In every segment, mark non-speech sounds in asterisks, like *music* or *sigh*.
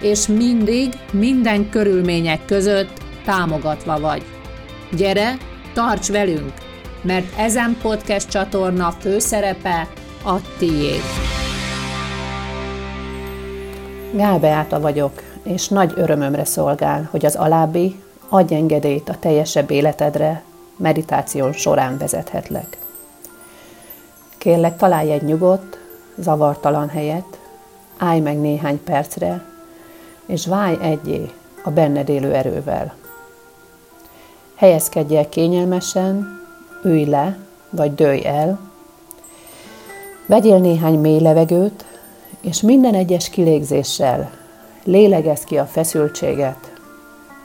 és mindig, minden körülmények között támogatva vagy. Gyere, tarts velünk, mert ezen podcast csatorna főszerepe a tiéd. Gál Beáta vagyok, és nagy örömömre szolgál, hogy az alábbi adj engedélyt a teljesebb életedre, meditáción során vezethetlek. Kérlek, találj egy nyugodt, zavartalan helyet, állj meg néhány percre, és válj egyé a benned élő erővel. Helyezkedj el kényelmesen, ülj le, vagy dőj el, vegyél néhány mély levegőt, és minden egyes kilégzéssel lélegezz ki a feszültséget,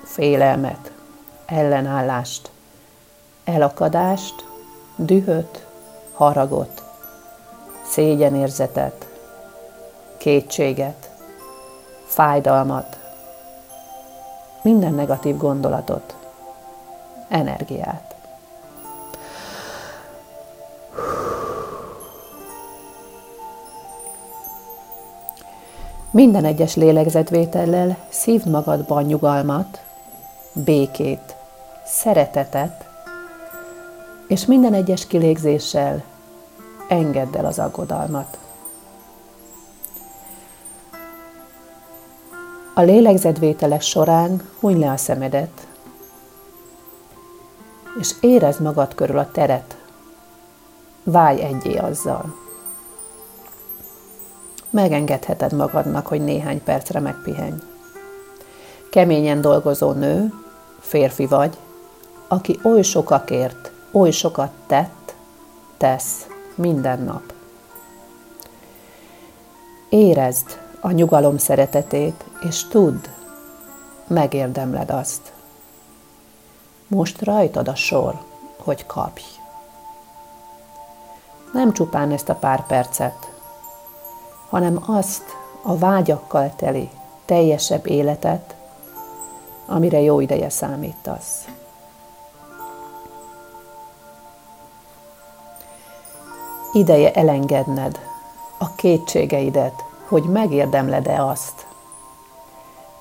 félelmet, ellenállást, elakadást, dühöt, haragot, szégyenérzetet, kétséget, fájdalmat, minden negatív gondolatot, energiát. Minden egyes lélegzetvétellel szívd magadba a nyugalmat, békét, szeretetet, és minden egyes kilégzéssel engedd el az aggodalmat. A lélegzetvételek során huny le a szemedet, és érezd magad körül a teret. Válj egyé azzal. Megengedheted magadnak, hogy néhány percre megpihenj. Keményen dolgozó nő, férfi vagy, aki oly sokakért, oly sokat tett, tesz minden nap. Érezd a nyugalom szeretetét, és tudd, megérdemled azt. Most rajtad a sor, hogy kapj. Nem csupán ezt a pár percet, hanem azt a vágyakkal teli, teljesebb életet, amire jó ideje számítasz. Ideje elengedned a kétségeidet, hogy megérdemled-e azt.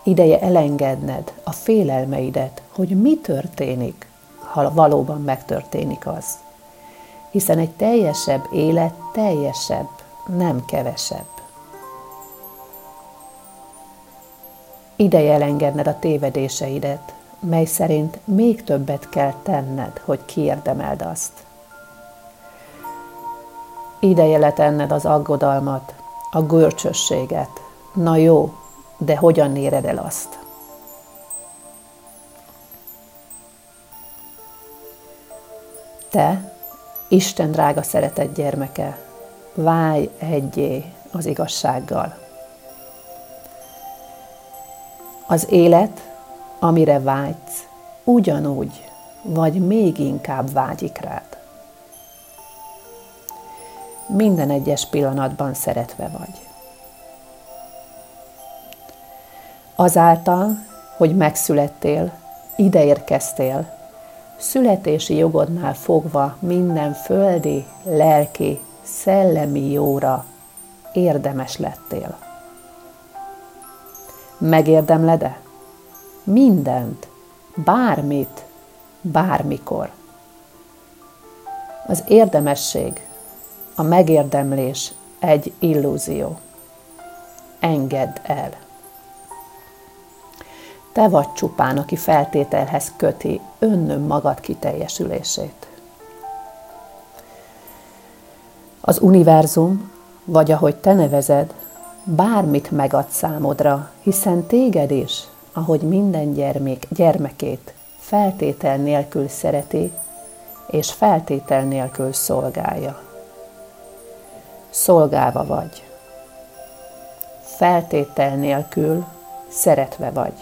Ideje elengedned a félelmeidet, hogy mi történik, ha valóban megtörténik az. Hiszen egy teljesebb élet teljesebb, nem kevesebb. Ideje elengedned a tévedéseidet, mely szerint még többet kell tenned, hogy kiérdemeld azt. Ideje letenned az aggodalmat, a görcsösséget. Na jó, de hogyan éred el azt? Te, Isten drága szeretett gyermeke, válj egyé az igazsággal. Az élet, amire vágysz, ugyanúgy, vagy még inkább vágyik rád minden egyes pillanatban szeretve vagy. Azáltal, hogy megszülettél, ideérkeztél, születési jogodnál fogva minden földi, lelki, szellemi jóra érdemes lettél. Megérdemled-e? Mindent, bármit, bármikor. Az érdemesség a megérdemlés egy illúzió. Engedd el. Te vagy csupán, aki feltételhez köti önnön magad kiteljesülését. Az univerzum, vagy ahogy te nevezed, bármit megad számodra, hiszen téged is, ahogy minden gyermek, gyermekét feltétel nélkül szereti, és feltétel nélkül szolgálja szolgálva vagy. Feltétel nélkül szeretve vagy.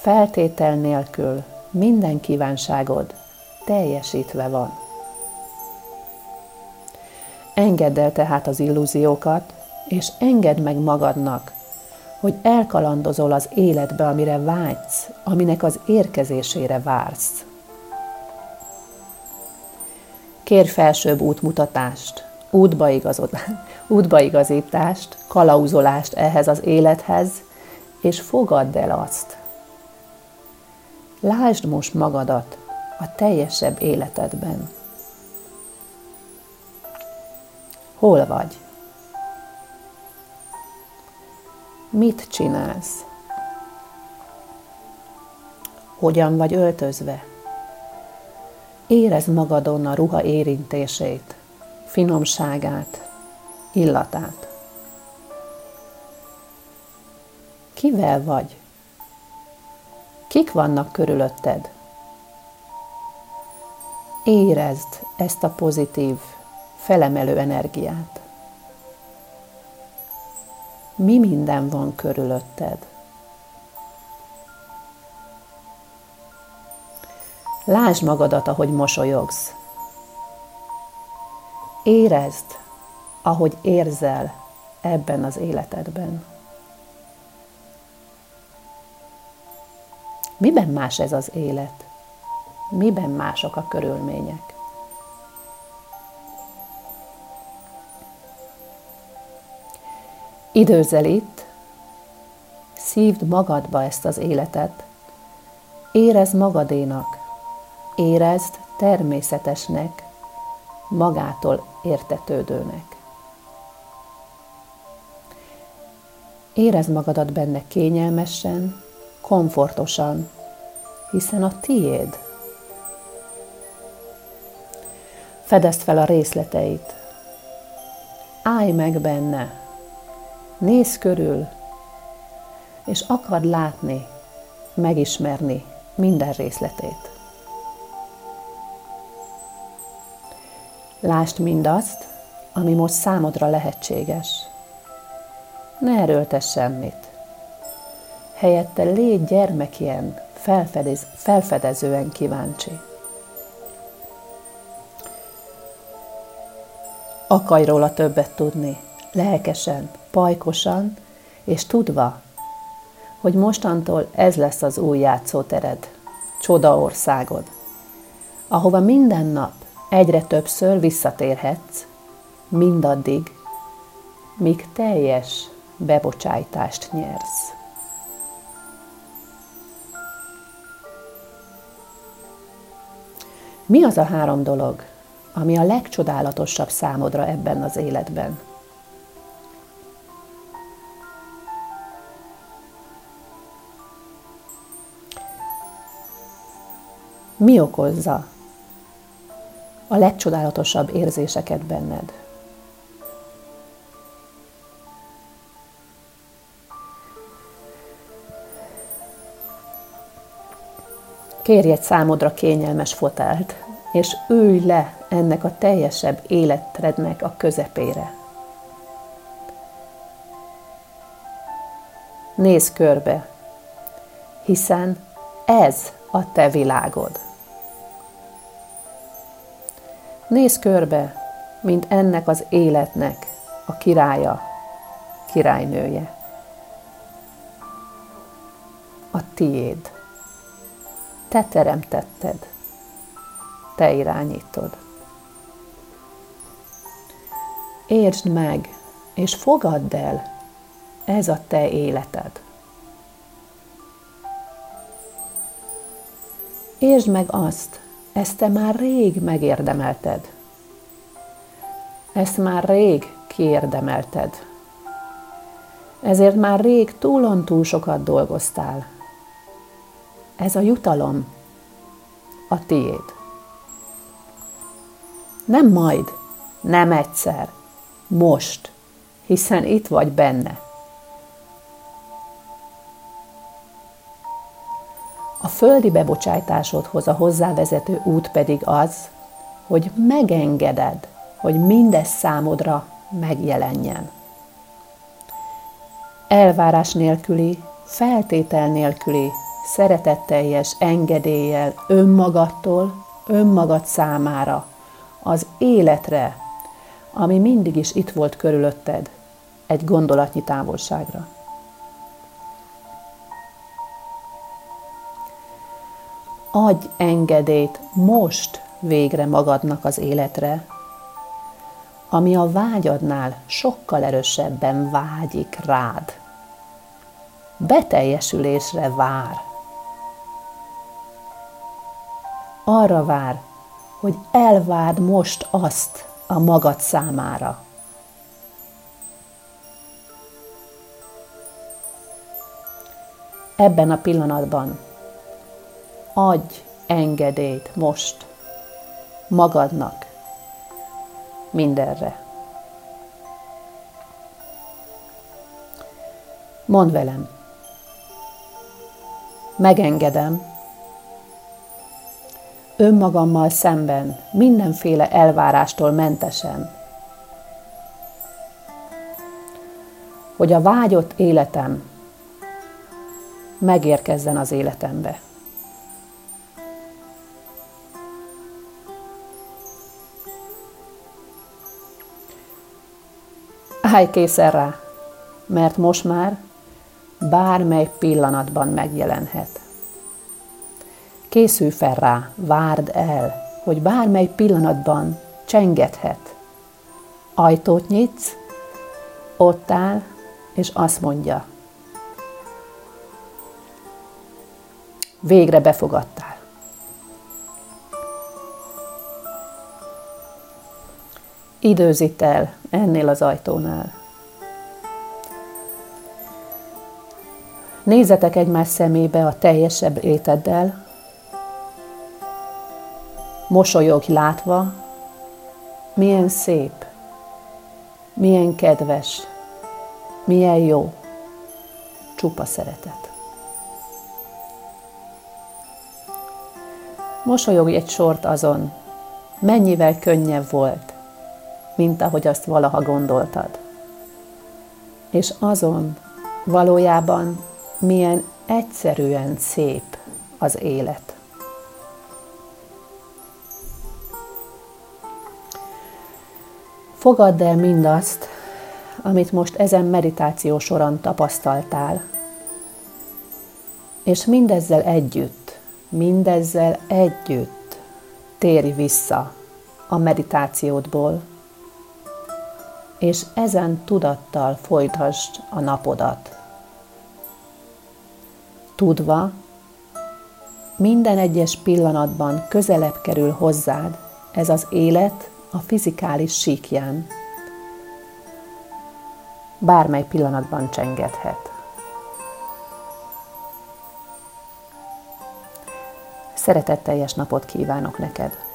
Feltétel nélkül minden kívánságod teljesítve van. Engedd el tehát az illúziókat, és engedd meg magadnak, hogy elkalandozol az életbe, amire vágysz, aminek az érkezésére vársz. Kérj felsőbb útmutatást, útbaigazítást, *laughs* kalauzolást ehhez az élethez, és fogadd el azt. Lásd most magadat a teljesebb életedben. Hol vagy? Mit csinálsz? Hogyan vagy öltözve? Érezd magadon a ruha érintését, finomságát, illatát. Kivel vagy? Kik vannak körülötted? Érezd ezt a pozitív, felemelő energiát. Mi minden van körülötted? Lásd magadat, ahogy mosolyogsz. Érezd, ahogy érzel ebben az életedben. Miben más ez az élet? Miben mások a körülmények? Időzel itt, szívd magadba ezt az életet, érezd magadénak, érezd természetesnek, magától értetődőnek. Érezd magadat benne kényelmesen, komfortosan, hiszen a tiéd. Fedezd fel a részleteit. Állj meg benne. Nézz körül, és akad látni, megismerni minden részletét. Lásd mindazt, ami most számodra lehetséges. Ne erőltess semmit. Helyette légy gyermekien, felfedez, felfedezően kíváncsi. Akarj róla többet tudni, lelkesen, pajkosan, és tudva, hogy mostantól ez lesz az új játszótered, csodaországod, ahova minden nap egyre többször visszatérhetsz, mindaddig, míg teljes bebocsájtást nyersz. Mi az a három dolog, ami a legcsodálatosabb számodra ebben az életben? Mi okozza a legcsodálatosabb érzéseket benned? Kérj egy számodra kényelmes fotelt, és ülj le ennek a teljesebb életednek a közepére. Nézz körbe, hiszen ez a te világod. Nézz körbe, mint ennek az életnek a királya, királynője. A tiéd. Te teremtetted. Te irányítod. Értsd meg, és fogadd el, ez a te életed. Értsd meg azt, ezt te már rég megérdemelted. Ezt már rég kiérdemelted. Ezért már rég túlon túl sokat dolgoztál. Ez a jutalom a tiéd. Nem majd, nem egyszer, most, hiszen itt vagy benne. A földi bebocsájtásodhoz a hozzávezető út pedig az, hogy megengeded, hogy mindez számodra megjelenjen. elvárás nélküli, feltétel nélküli, szeretetteljes engedéllyel önmagadtól, önmagad számára, az életre, ami mindig is itt volt körülötted, egy gondolatnyi távolságra. Adj engedélyt most végre magadnak az életre, ami a vágyadnál sokkal erősebben vágyik rád. Beteljesülésre vár. Arra vár, hogy elvárd most azt a magad számára. Ebben a pillanatban adj engedélyt most magadnak mindenre. Mondd velem, megengedem, önmagammal szemben, mindenféle elvárástól mentesen, hogy a vágyott életem megérkezzen az életembe. Állj készen rá, mert most már bármely pillanatban megjelenhet. Készülj fel rá, várd el, hogy bármely pillanatban csengethet. Ajtót nyitsz, ott áll, és azt mondja, végre befogadtál. Időzít el ennél az ajtónál. Nézzetek egymás szemébe a teljesebb éteddel, mosolyog látva, milyen szép, milyen kedves, milyen jó, csupa szeretet. Mosolyogj egy sort azon, mennyivel könnyebb volt, mint ahogy azt valaha gondoltad. És azon valójában milyen egyszerűen szép az élet. Fogadd el mindazt, amit most ezen meditáció során tapasztaltál, és mindezzel együtt, mindezzel együtt térj vissza a meditációdból, és ezen tudattal folytasd a napodat. Tudva, minden egyes pillanatban közelebb kerül hozzád ez az élet a fizikális síkján. Bármely pillanatban csengethet. Szeretetteljes napot kívánok neked!